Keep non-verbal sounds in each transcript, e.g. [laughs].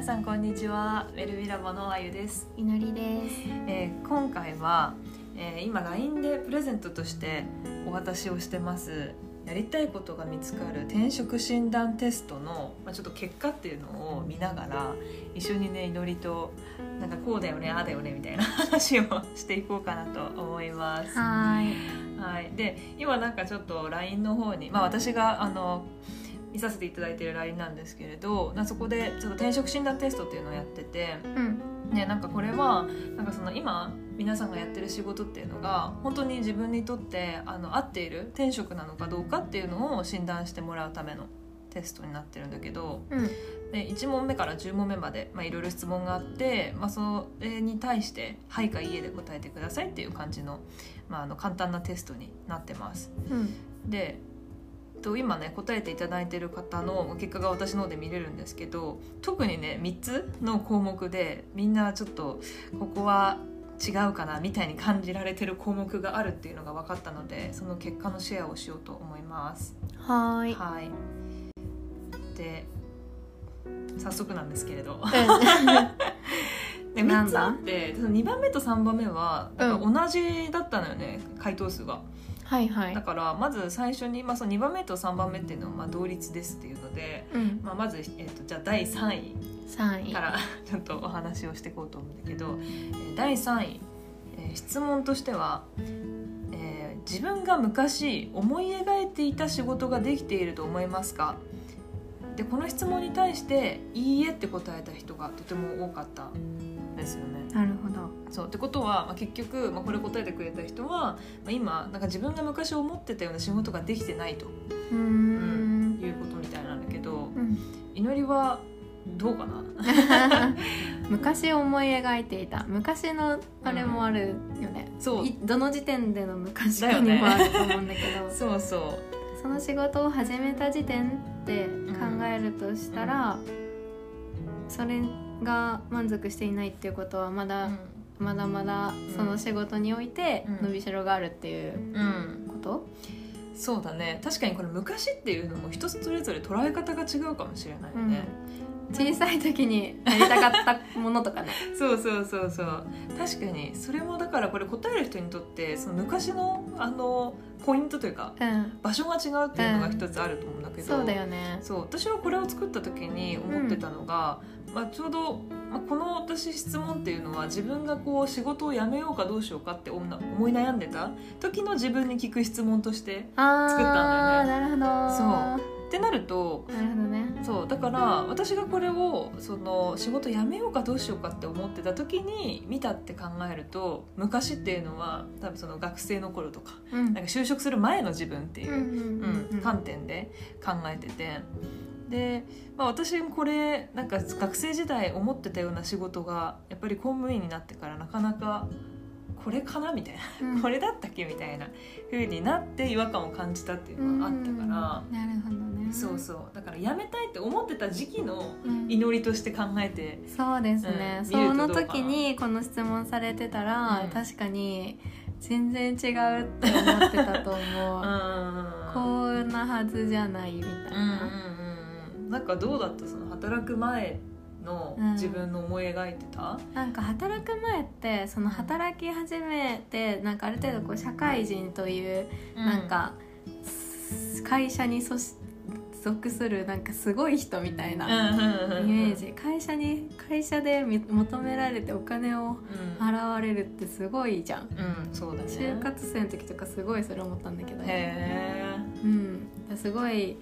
皆さんこんにちはウェルビラボのあゆです、いのりです。えー今回は、えー今 LINE でプレゼントとしてお渡しをしてますやりたいことが見つかる転職診断テストの、まあ、ちょっと結果っていうのを見ながら一緒にねいのりとなんかこうだよねああだよねみたいな [laughs] 話をしていこうかなと思います。はーい。はい、で今なんかちょっと LINE の方に、まあ、私があの見させていただいている LINE なんですけれどなそこでちょっと転職診断テストっていうのをやってて、うん。ね、なんかこれはなんかその今皆さんがやってる仕事っていうのが本当に自分にとってあの合っている転職なのかどうかっていうのを診断してもらうためのテストになってるんだけどうん。で1問目から10問目までまあいろいろ質問があって、まあ、それに対して「はい」か「いいえ」で答えてくださいっていう感じの,、まあ、あの簡単なテストになってます。うん。でと今ね答えていただいてる方の結果が私の方で見れるんですけど特にね3つの項目でみんなちょっとここは違うかなみたいに感じられてる項目があるっていうのが分かったのでその結果のシェアをしようと思います。はーい。はいで早速なんですけれど [laughs] で3つあってその2番目と3番目は同じだったのよね、回答数が。はいはいだ。からまず最初に、まあ、その2番目と3番目っていうのはまあ同率ですっていうので、うん。まあ、まず、えー、とじゃあ第3位三位。から [laughs] ちょっとお話をしていこうと思うんだけど、えー第3位、えー質問としては、えー自分が昔思い描いていた仕事ができていると思いますか?」でこの質問に対して「いいえ」って答えた人がとても多かったんですよね。なるほど。そう。ってことは、まあ、結局、まあ、これ答えてくれた人は、まあ、今なんか自分が昔思ってたような仕事ができてないと。うーん。いうことみたいなんだけどうん。祈りはどうかな？[laughs] 昔思い描いていた。昔のあれもあるよね、そう。いどの時点での昔かにもあると思うんだけど。[laughs] そうそその仕事を始めた時点で考えるとしたら、それが満足していないっていうことはまう、だ、まだまだその仕事においてうん。伸びしろがあるっていううんうん。こと、そうだね。確かにこれ昔っていうのも人それぞれ捉え方が違うかもしれないよね、小さい時にやりたかったものとかね。[laughs] そうそうそうそう。確かに。それもだからこれ答える人にとってその昔のあのポイントというかうん。場所が違うっていうのが一つあると思うんだけど、そうだよね。そう。私はこれを作った時に思ってたのが、まあ、ちょうど、まあ、この私質問っていうのは自分がこう仕事を辞めようかどうしようかって思い悩んでた時の自分に聞く質問としてあ作ったんだなるほど。そう。ってなるとなるほどね。そう。だから私がこれをその仕事辞めようかどうしようかって思ってた時に見たって考えると昔っていうのは多分その学生の頃とかうん。なんか就職する前の自分っていう、うんうんうん。うん、観点で考えててで、まあ、私もこれなんか学生時代思ってたような仕事がやっぱり公務員になってからなかなかこれかなみたいな、うん [laughs] これだったっけみたいな風になって違和感を感じたっていうのがあったから、うんなるほどねそうそうだから辞めたいって思ってた時期のうん祈りとして考えて、そうですね、うんその時にこの質問されてたら、うん確かに全然違うって思ってたと思うんう、こんなはずじゃないみたいうんうんな、うんうんなんかどうだった？その働く前の自分の思い描いてた、なんか働く前ってその働き始めてなんかある程度こう社会人というなんか、会社にそし属するなんかすごい人みたいなイメージ。会社に会社でみ求められてお金をうん、払われるってすごいじゃん。うん、そうだね。就活生の時とかすごいそれ思ったんだけど。へえ、うん。すごい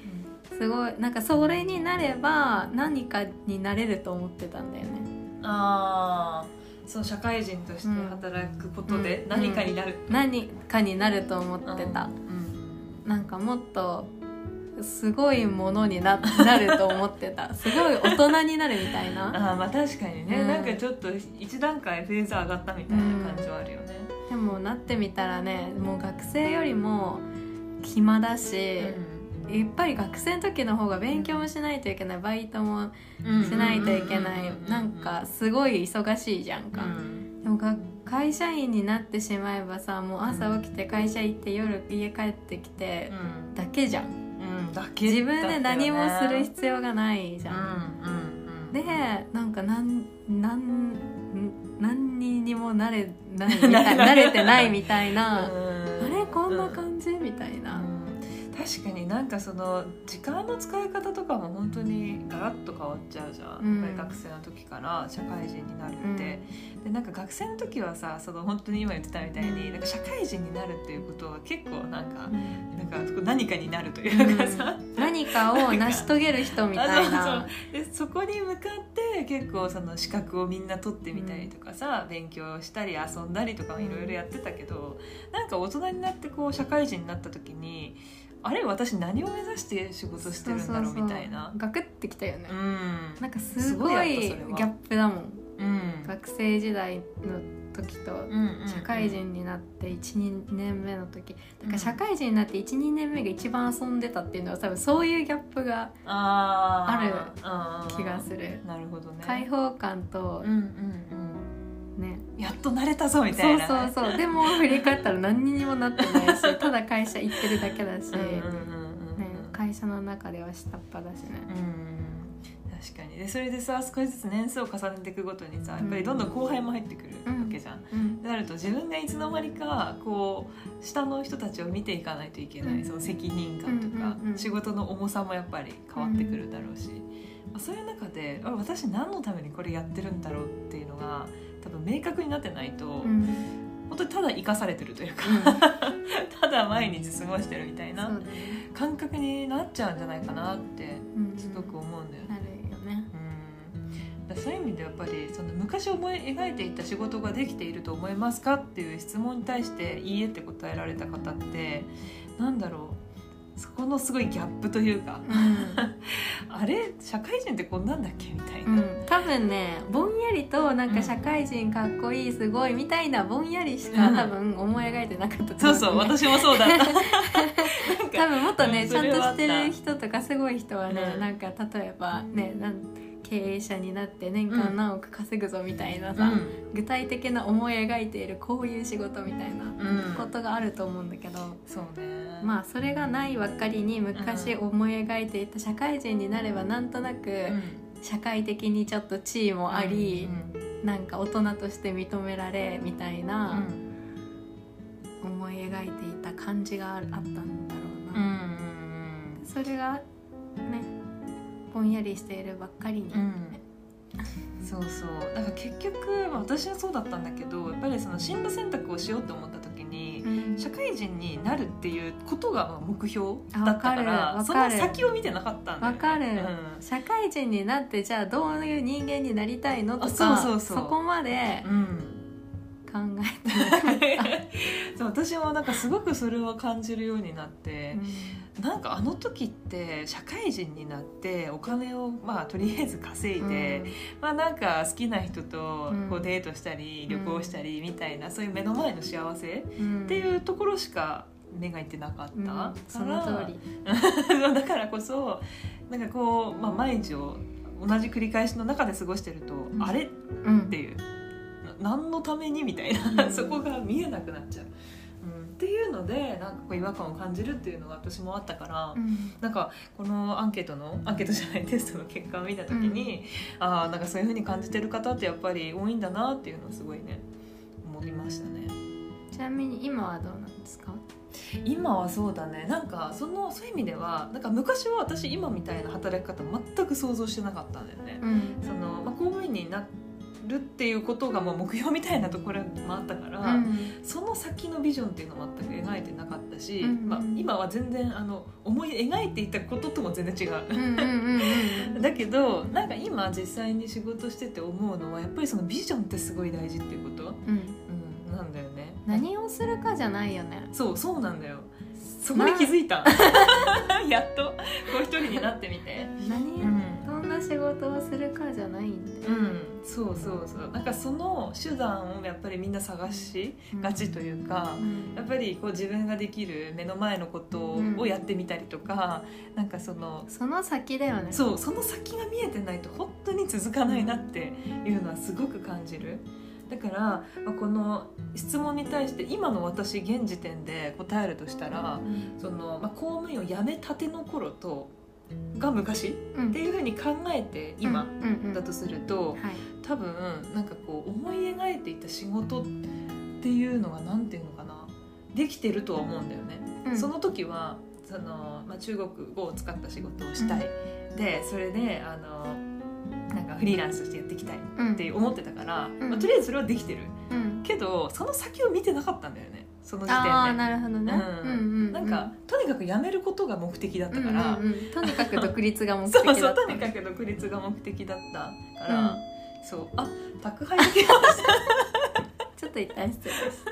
すごい。なんかそれになれば何かになれると思ってたんだよね。ああそう社会人として働くことでうん。何かになる、何かになると思ってた、うん。なんかもっとすごいものにななると思ってた。[laughs] すごい大人になるみたいな。ああまあ確かにね、うん。なんかちょっと一段階フェーズ上がったみたいな感じはあるよね、でもなってみたらねもう学生よりも暇だし、やっぱり学生の時の方が勉強もしないといけないバイトもうん。しないといけないうんなんかすごい忙しいじゃんうか、ん。でもが会社員になってしまえばさもう朝起きて会社行って夜家帰ってきてうん。だけじゃん。うん。だけ自分で何もする要必要がないじゃん、でなんかなんなん何ににもなれない [laughs] みたい慣れてないみたいな、あれこんな感じ、みたいな、確かになんかその時間の使い方とかも本当にガラッと変わっちゃうじゃん、うん、やっぱり学生の時から社会人になるって、うん、でなんか学生の時はさその本当に今言ってたみたいになんか社会人になるっていうことは結構なんか,、なんか何かになるというかさ、うん、何かを成し遂げる人みたいな。でそこに向かって結構その資格をみんな取ってみたりとかさ、勉強したり遊んだりとかいろいろやってたけどなんか大人になってこう社会人になった時にあれ私何を目指して仕事してるんだろうみたいな。ガクってきたよね、うん、なんかすごいギャップだもん、うん、学生時代の時と社会人になって12年目の時。だから社会人になって12年目が一番遊んでたっていうのは多分そういうギャップがある気がする。なるほどね。開放感と、うんうんうん。ねやっと慣れたぞみたいな、そうそうそう。でも振り返ったら何にもなってないし [laughs] ただ会社行ってるだけだし、ね、会社の中では下っ端だしね、うん確かに。でそれでさ少しずつ年数を重ねていくごとにさやっぱりどんどん後輩も入ってくるわけじゃん。うん、なると自分がいつの間にかこう下の人たちを見ていかないといけない、その責任感とか、仕事の重さもやっぱり変わってくるだろうし、そういう中であ私何のためにこれやってるんだろうっていうのが多分明確になってないと、うん、本当にただ生かされてるというか、うん、[laughs] ただ毎日過ごしてるみたいな感覚になっちゃうんじゃないかなってすごく思うんだよね。そういう意味でやっぱりその昔思い描いていた仕事ができていると思いますかっていう質問に対して「いいえ」って答えられた方ってなんだろう。そこのすごいギャップというか、うん、[laughs] あれ？社会人ってこんなんだっけ？みたいな、うん、多分ねぼんやりとなんか社会人かっこいいすごいみたいなぼんやりしか多分思い描いてなかったと思う、そうそう私もそうだった。[laughs] 多分もっとねちゃんとしてる人とかすごい人はね、うん、なんか例えばねなん経営者になって年間何億稼ぐぞみたいなさ、うん、具体的な思い描いているこういう仕事みたいなことがあると思うんだけど、そうね。まあそれがないばっかりに昔思い描いていた社会人になればなんとなく社会的にちょっと地位もあり、うん、なんか大人として認められみたいな思い描いていた感じがあったんだろうな。それがねぼんやりしているばっかりに、そうそう。だから結局、まあ、私はそうだったんだけどやっぱりその進路選択をしようと思った時に、うん、社会人になるっていうことが目標だったからその先を見てなかったんだわ、かる、うん、社会人になってじゃあどういう人間になりたいのとかそうそうそう。そこまで、うん。考えて [laughs] そう私もなんかすごくそれを感じるようになって、うん、なんかあの時って社会人になってお金をまあとりあえず稼いで、うん、まあなんか好きな人とこうデートしたり、旅行したりみたいな、そういう目の前の幸せっていうところしか目がいってなかった、うん、その通り。[laughs] だからこそなんかこう、まあ、毎日を同じ繰り返しの中で過ごしてると、あれ？っていう。何のために？みたいな、うん、[laughs] そこが見えなくなっちゃう。うん、っていうのでなんかこう違和感を感じるっていうのが私もあったから、うん、なんかこのアンケートのアンケートじゃないテストの結果を見た時に、うん、ああんかそういうふうに感じてる方ってやっぱり多いんだなっていうのをすごいね思いましたね。ちなみに今はどうなんですか？今はそうだね。なんかそのそういう意味ではなんか昔は私今みたいな働き方全く想像してなかったんだよね。うん、そのまあ、公務員になってるっていうことがもう目標みたいなところもあったから、うん、その先のビジョンっていうのは全く描いてなかったし、うん、まあ、今は全然あの思い描いていたこととも全然違う。だけどなんか今実際に仕事してて思うのはやっぱりそのビジョンってすごい大事っていうこと、うんなんだよね。何をするかじゃないよね。そうそうなんだよ。そこに気づいた。[laughs] やっとこう一人になってみて。何、うんな仕事をするかじゃないんだよ、うん、そうそうそう。なんかその手段をやっぱりみんな探しがちというか、うん、やっぱりこう自分ができる目の前のことをやってみたりとか、うん、なんかそのその先だよね。そうその先が見えてないと本当に続かないなっていうのはすごく感じる。だから、まあ、この質問に対して今の私現時点で答えるとしたら、うん、そのまあ、公務員を辞めたての頃とが昔？うん。っていうふうに考えて今うんうんだとすると、はい。多分なんかこう思い描いていた仕事っていうのがなんていうのかな？できてるとは思うんだよね。うん。その時はその、まあ、中国語を使った仕事をしたい、でそれであのなんかフリーランスとしてやっていきたいうん。って思ってたから、ん。まあ、とりあえずそれはできてる。うん。けどその先を見てなかったんだよねその時点で。ああなるほどね。うん。うんうんなんかとにかく辞めることが目的だったから、うんうんうん。とにかく独立が目的そうだった [laughs] そうとにかく独立が目的だったから、うん。そう。あ宅配できましちょっと一旦失礼です。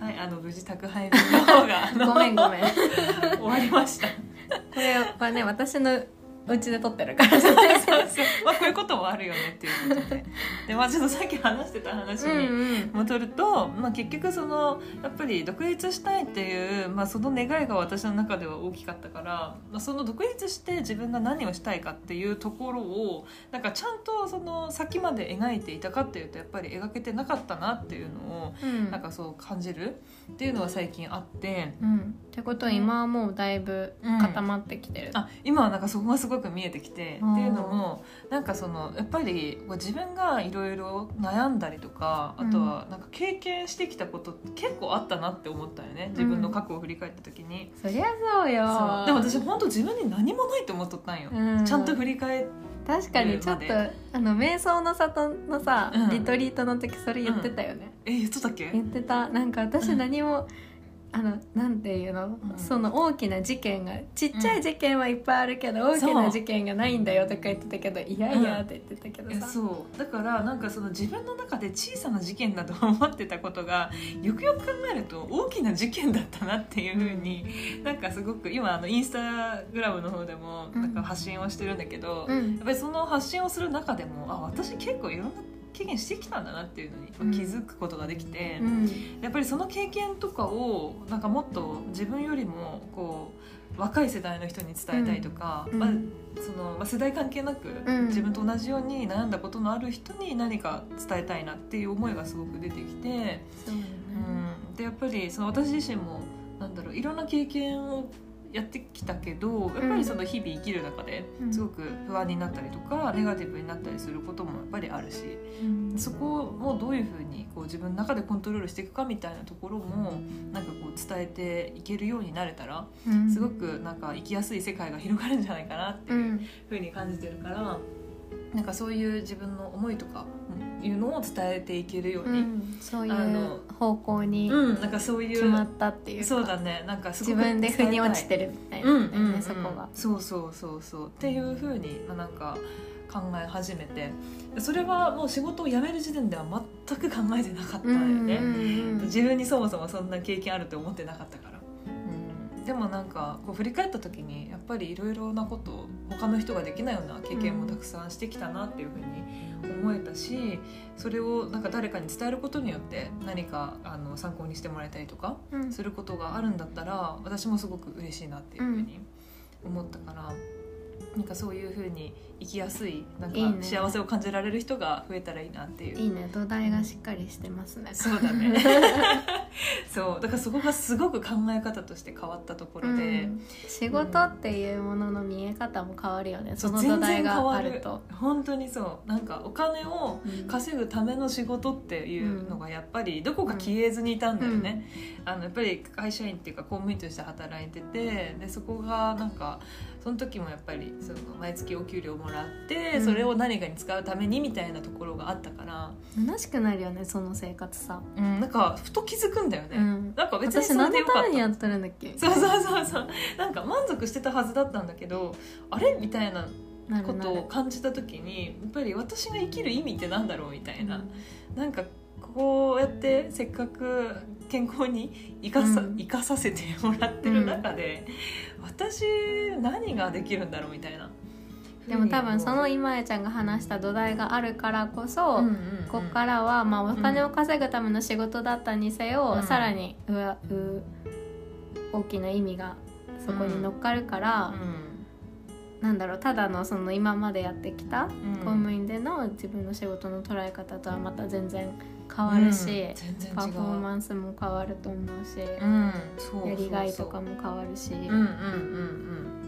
た [laughs] はいあの無事宅配便の方がごめんごめん。こ [laughs] 終わりました。れはね私のうちで撮ってるからそうそう。まあこういうこともあるよねっていうことで。でまあちょっとさっき話してた話にうん戻ると、まあ、結局そのやっぱり独立したいっていう、まあ、その願いが私の中では大きかったから、まあ、その独立して自分が何をしたいかっていうところをなんかちゃんとその先まで描いていたかっていうとやっぱり描けてなかったなっていうのをうん。なんかそう感じる。っていうのは最近あって。うん、ってことは今はもうだいぶ固まってきてる、あ今はなんかそこがすごく見えてきてうん。っていうのもなんかそのやっぱり自分がいろいろ悩んだりとかあとはなんか経験してきたことって結構あったなって思ったよね自分の過去を振り返った時に、そりゃそうよ。でも私本当自分に何もないと思っとったんよ、うん。ちゃんと振り返っ確かにちょっとあの瞑想の里のさ、うん。リトリートの時それ言ってたよね、え言っとったっけ？言ってた。なんか私何も、あのなんていうの、うん。その大きな事件がちっちゃい事件はいっぱいあるけど、大きな事件がないんだよとか言ってたけどいやいやって言ってたけどさ、えそう。だからなんかその自分の中で小さな事件だと思ってたことがよくよく考えると大きな事件だったなっていうふうになんかすごく今あのインスタグラムの方でもなんか発信をしてるんだけど、うん。やっぱりその発信をする中でもあ私結構いろんな経験してきたんだなっていうのに気づくことができて、うん。やっぱりその経験とかをなんかもっと自分よりもこう若い世代の人に伝えたいとか、うん。まあそのまあ、世代関係なく、うん。自分と同じように悩んだことのある人に何か伝えたいなっていう思いがすごく出てきて、そうよね。うん、でやっぱりその私自身もなんだろういろんな経験をやってきたけどやっぱりその日々生きる中でうん。すごく不安になったりとか、ネガティブになったりすることもやっぱりあるし。うん。そこをどういうふうにこう自分の中でコントロールしていくかみたいなところもなんかこう伝えていけるようになれたらうん。すごくなんか生きやすい世界が広がるんじゃないかなってういうんふうに感じてるからなんかそういう自分の思いとかいうのを伝えていけるよううに、んそういう方向にうんなんかそういう決まったっていうかそうだねなんかすご自く分で腑に落ちてるみたいな、うんうん、うん、そこが。そうそうそうそう。っていうふうにまあなんか考え始めて。それはもう仕事を辞める時点では全く考えてなかったんだよね、うんうんうん。自分にそもそもそんな経験あるって思ってなかったから、うん、でもなんかこう振り返った時にやっぱりいろいろなことを他の人ができないような経験もたくさんしてきたなっていうふうに思えたしそれをなんか誰かに伝えることによって何かあの参考にしてもらえたりとかうん。することがあるんだったら私もすごく嬉しいなっていうふうに思ったから、なんかそういうふうに生きやすいなんか幸せを感じられる人が増えたらいいなっていう。いいね。土台がしっかりしてますね。そうだね。[laughs] そう。だからそこがすごく考え方として変わったところで、うん。仕事っていうものの見え方も変わるよね、そそうの土台があると。本当にそう。なんかお金をうん。稼ぐための仕事っていうのがやっぱりどこか消えずにいたんだよね、あのやっぱり会社員っていうか公務員として働いててでそこがなんかその時もやっぱりその毎月お給料もらって、うん。それを何かに使うためにみたいなところがあったから、虚しくなるよねその生活さ。うん、なんかふと気づくんだよね、うん。なんか別にそれ私何のでよかった。ためにやってるんだっけ？そうそうそうそう。なんか満足してたはずだったんだけどあれ？みたいなことを感じた時にやっぱり私が生きる意味ってなんだろう？みたいな、なんかこうやってせっかく健康に生かさ,、うん。生かさせてもらってる中で、私何ができるんだろうみたいな。でも多分その今江ちゃんが話した土台があるからこそ、うんうんうん。ここからは、まあ、お金を稼ぐための仕事だったにせよ、うん。さらにうわう大きな意味がそこに乗っかるから、なんだろうただのその今までやってきたうん。公務員での自分の仕事の捉え方とはまた全然変わるし、うんパフォーマンスも変わると思うし、うんそうやりがいとかもも変わるし、うんうんうんう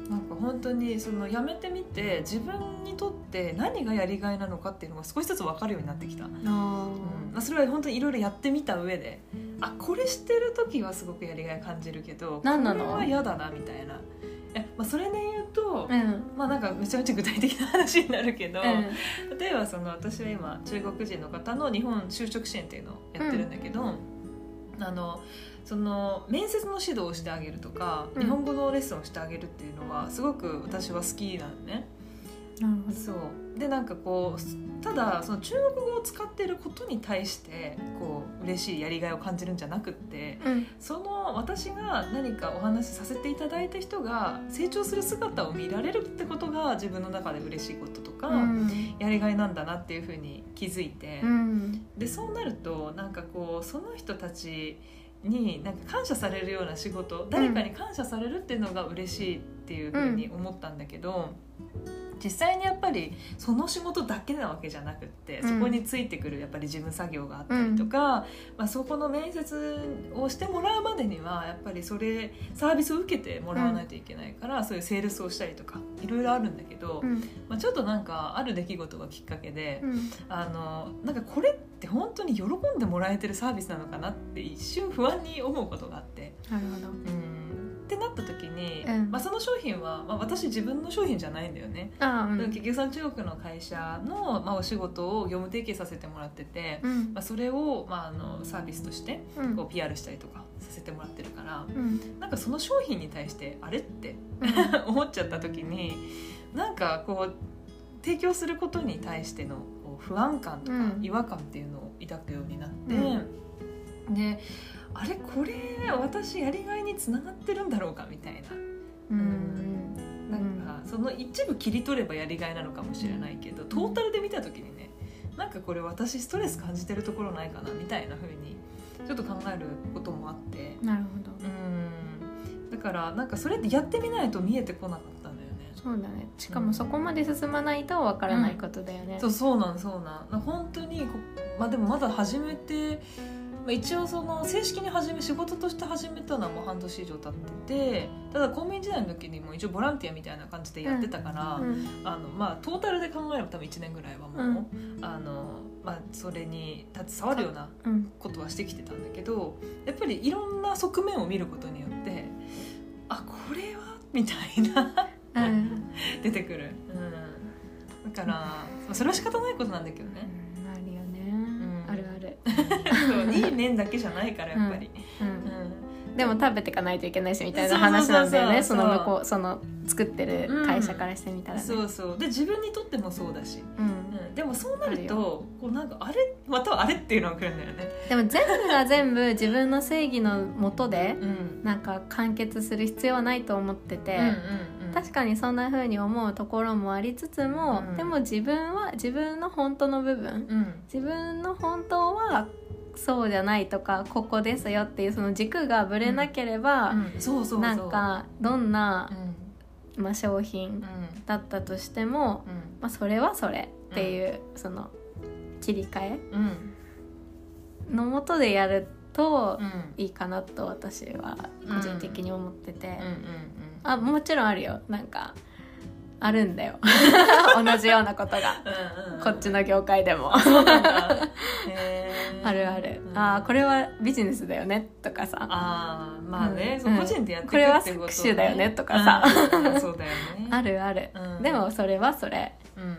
ん。なんか本当にそのやめてみて自分にとって何がやりがいなのかっていうのが少しずつ分かるようになってきた、うん。あまあ、それは本当にいろいろやってみた上であこれしてる時はすごくやりがい感じるけど何なの？これは嫌だなみたいな。え、まあ、それでと、ーうん。まあなんかめちゃめちゃ具体的な話になるけど、うん。例えばその私は今中国人の方の日本就職支援っていうのをやってるんだけど、あのその面接の指導をしてあげるとか、うん。日本語のレッスンをしてあげるっていうのはすごく私は好きなのね。なるほど。そう。でなんかこうただその中国語を使ってることに対してこう嬉しいやりがいを感じるんじゃなくってうん。その私が何かお話しさせていただいた人が成長する姿を見られるってことが自分の中で嬉しいこととか、うん。やりがいなんだなっていうふうに気づいて、うん。でそうなるとなんかこうその人たちになんか感謝されるような仕事誰かに感謝されるっていうのが嬉しいっていうふうに思ったんだけど、実際にやっぱりその仕事だけなわけじゃなくって、うん。そこについてくるやっぱり事務作業があったりとか、まあ、そこの面接をしてもらうまでにはやっぱりそれサービスを受けてもらわないといけないから、そういうセールスをしたりとかいろいろあるんだけど、うん。まあ、ちょっとなんかある出来事がきっかけで。うん。あのなんかこれって本当に喜んでもらえてるサービスなのかなって一瞬不安に思うことがあって。なるほど。うんってなった時に、うん。まあ、その商品は、まあ、私自分の商品じゃないんだよね、うん。結局その中国の会社の、まあ、お仕事を業務提携させてもらってて、うん。まあ、それを、まあ、あのサービスとしてうん。こう PR したりとかさせてもらってるからうん。なんかその商品に対してあれって [laughs] 思っちゃった時になんかこう提供することに対しての不安感とかうん。違和感っていうのを抱くようになって、うん。であれこれ私やりがいにつながってるんだろうかみたいな。うんなんかその一部切り取ればやりがいなのかもしれないけどトータルで見た時にねなんかこれ私ストレス感じてるところないかなみたいな風にちょっと考えることもあって。なるほど。うん。だからなんかそれってやってみないと見えてこなかったんだよね。そうだね。しかもそこまで進まないとわからないことだよね、そうそうなんそうなん。本当にこまあでもまだ始めて、まあ、一応その正式に始め仕事として始めたのはもう半年以上経っててただ公務員時代の時にも一応ボランティアみたいな感じでやってたから、うんあのまあ、トータルで考えれば多分1年ぐらいはもう、あのまあ、それに携わるようなうん。ことはしてきてたんだけどやっぱりいろんな側面を見ることによってあこれは？みたいなうん。[laughs] 出てくる、うん、だから、まあ、それは仕方ないことなんだけどね、そういい面だけじゃないからやっぱり、うんうん。でも食べていかないといけないしみたいな話なんだよねその向こうその作ってる会社からしてみたらね、そうそう。で自分にとってもそうだし、うん。うん、でもそうなるとこうなんかあれ？またはあれっていうのが来るんだよね、でも全部が全部自分の正義のもとでうん。なんか完結する必要はないと思ってて、うんうんうん確かにそんな風に思うところもありつつも、うん。でも自分は自分の本当の部分うん。自分の本当はそうじゃないとかここですよっていうその軸がぶれなければ、なんかどんなう、ん。まあ、商品うん。だったとしても、うん。まあ、それはそれっていう、その切り替えうん。のもとでやるとうん。いいかなと私は個人的に思ってて、うんうんあもちろんあるよ。なんかあるんだよ。[laughs] 同じようなことが。うんうんこっちの業界でも。あるある、うん。あーこれはビジネスだよね。とかさ。あーまあね、うん。個人でやっていくこれはっていうこと搾取だよね。とかさ。うん。うんそうだよね。[laughs] あるある、うん。でもそれはそれ、ううん。ん、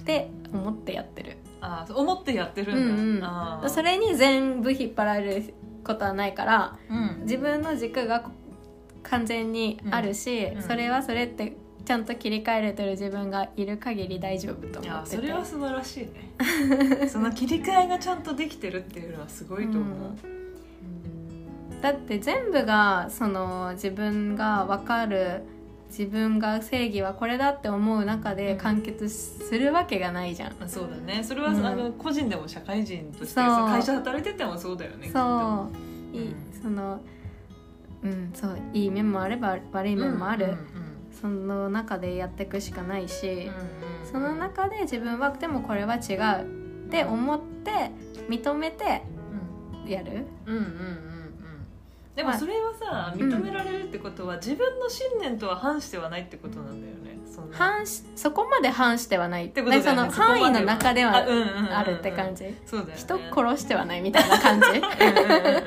って思ってやってる。あーそう思ってやってるうんん。だ、あー。うんそれに全部引っ張られることはないからうん。自分の軸が完全にあるし、うん。それはそれってちゃんと切り替えれてる自分がいる限り大丈夫と思ってて。それは素晴らしいね。[laughs] その切り替えがちゃんとできてるっていうのはすごいと思う、だって全部がその自分が分かる自分が正義はこれだって思う中で完結するわけがないじゃん。まあそうだね。それは、うん。あの個人でも社会人として会社働いててもそうだよねそう。うん。そのうんそういい面もあれば悪い面もある、うんうんその中でやっていくしかないし、うんうんその中で自分はでもこれは違うって思ってて認めてやる。うんうんうんうんでもそれはさ認められるってことは、自分の信念とは反してはないってことなんだよねそ反しそこまで反してはない。ってことだよね。その範囲の中ではあうんうんうんうんあるって感じ。そうだよね。人殺してはないみたいな感じ。うんうんうんう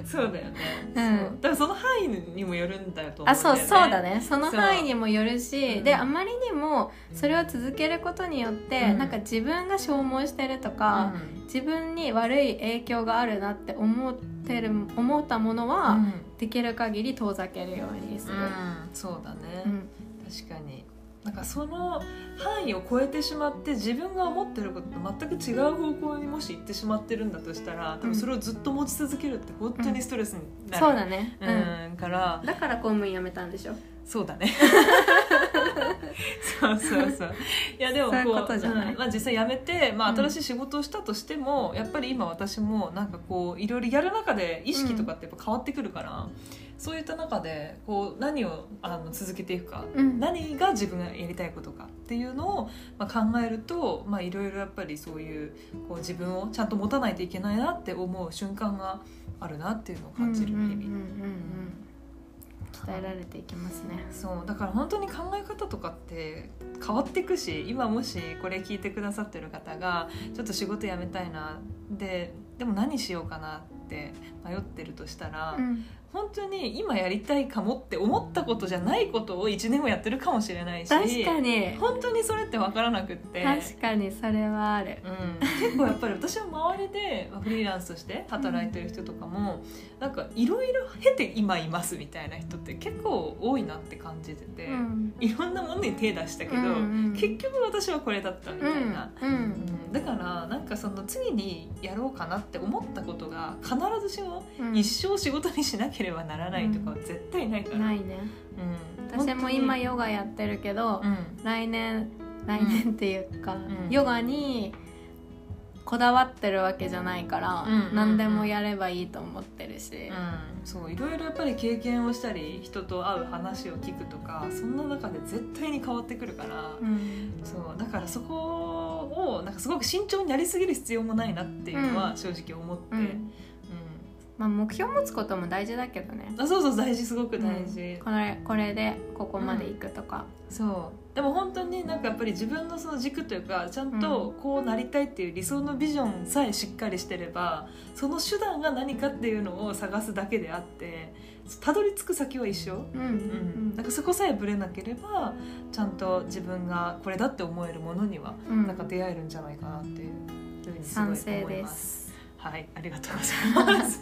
ん。そうだよね、うん。そう。だからその範囲にもよるんだよと思あうんだよね。そうそうだね。その範囲にもよるしう。ん。であまりにもそれを続けることによって、うん。なんか自分が消耗してるとか、自分に悪い影響があるなって思ってる思ったものうんは、うん。できる限り遠ざけるようにする、うん。そうだね、うん確かに。なんかその範囲を超えてしまって自分が思ってることと全く違う方向にもし行ってしまってるんだとしたら多分それをずっと持ち続けるって本当にストレスになる、そうだね、ううんん。からだから公務員辞めたんでしょ？そうだね [laughs] そうそうそう。いやでもそういうことじゃない？うん。まあ、実際辞めて、まあ、うん。新しい仕事をしたとしても、やっぱり今私もなんかこういろいろやる中で意識とかってやっぱ変わってくるから、そういった中でこう何をあの続けていくか、うん。何が自分がやりたいことかっていうのを、まあ、考えるとまあいろいろやっぱりそういうこう自分をちゃんと持たないといけないなって思う瞬間があるなっていうのを感じる日々。うんうんうんうん鍛えられていきますね。そうだから本当に考え方とかって変わっていくし今もしこれ聞いてくださってる方がちょっと仕事辞めたいなででも何しようかなって迷ってるとしたら、うん本当に今やりたいかもって思ったことじゃないことを1年後やってるかもしれないし確かに。本当にそれって分からなくって。確かにそれはある。うん、結構やっぱり私は周りでまあフリーランスとして働いてる人とかも、なんかいろいろ経て今いますみたいな人って結構多いなって感じてて、うん。いろんなものに手出したけど、うんうん結局私はこれだったみたいな、うんうん。うん。だからなんかその次にやろうかなって思ったことが必ずしもうん。一生仕事にしなければならないとかは絶対ないから、ないね。うん、私も今本ヨガやってるけど、来年来年っていうか、ん。ヨガにこだわってるわけじゃないから、何でもやればいいと思ってるし、うん、そういろいろやっぱり経験をしたり人と会う話を聞くとかそんな中で絶対に変わってくるから、うん。そうだからそこをなんかすごく慎重になりすぎる必要もないなっていうのは正直思って、ううんんまあ、目標持つことも大事だけどね。あそうそう大事すごく大事、これこれでここまで行くとか、そう。でも本当になんかやっぱり自分のその軸というかちゃんとこうなりたいっていう理想のビジョンさえしっかりしてればその手段が何かっていうのを探すだけであってたどり着く先は一緒、うんうん、なんかそこさえぶれなければちゃんと自分がこれだって思えるものにはうん。なんか出会えるんじゃないかなっていうふうにすごい思います。すはい、ありがとうございます。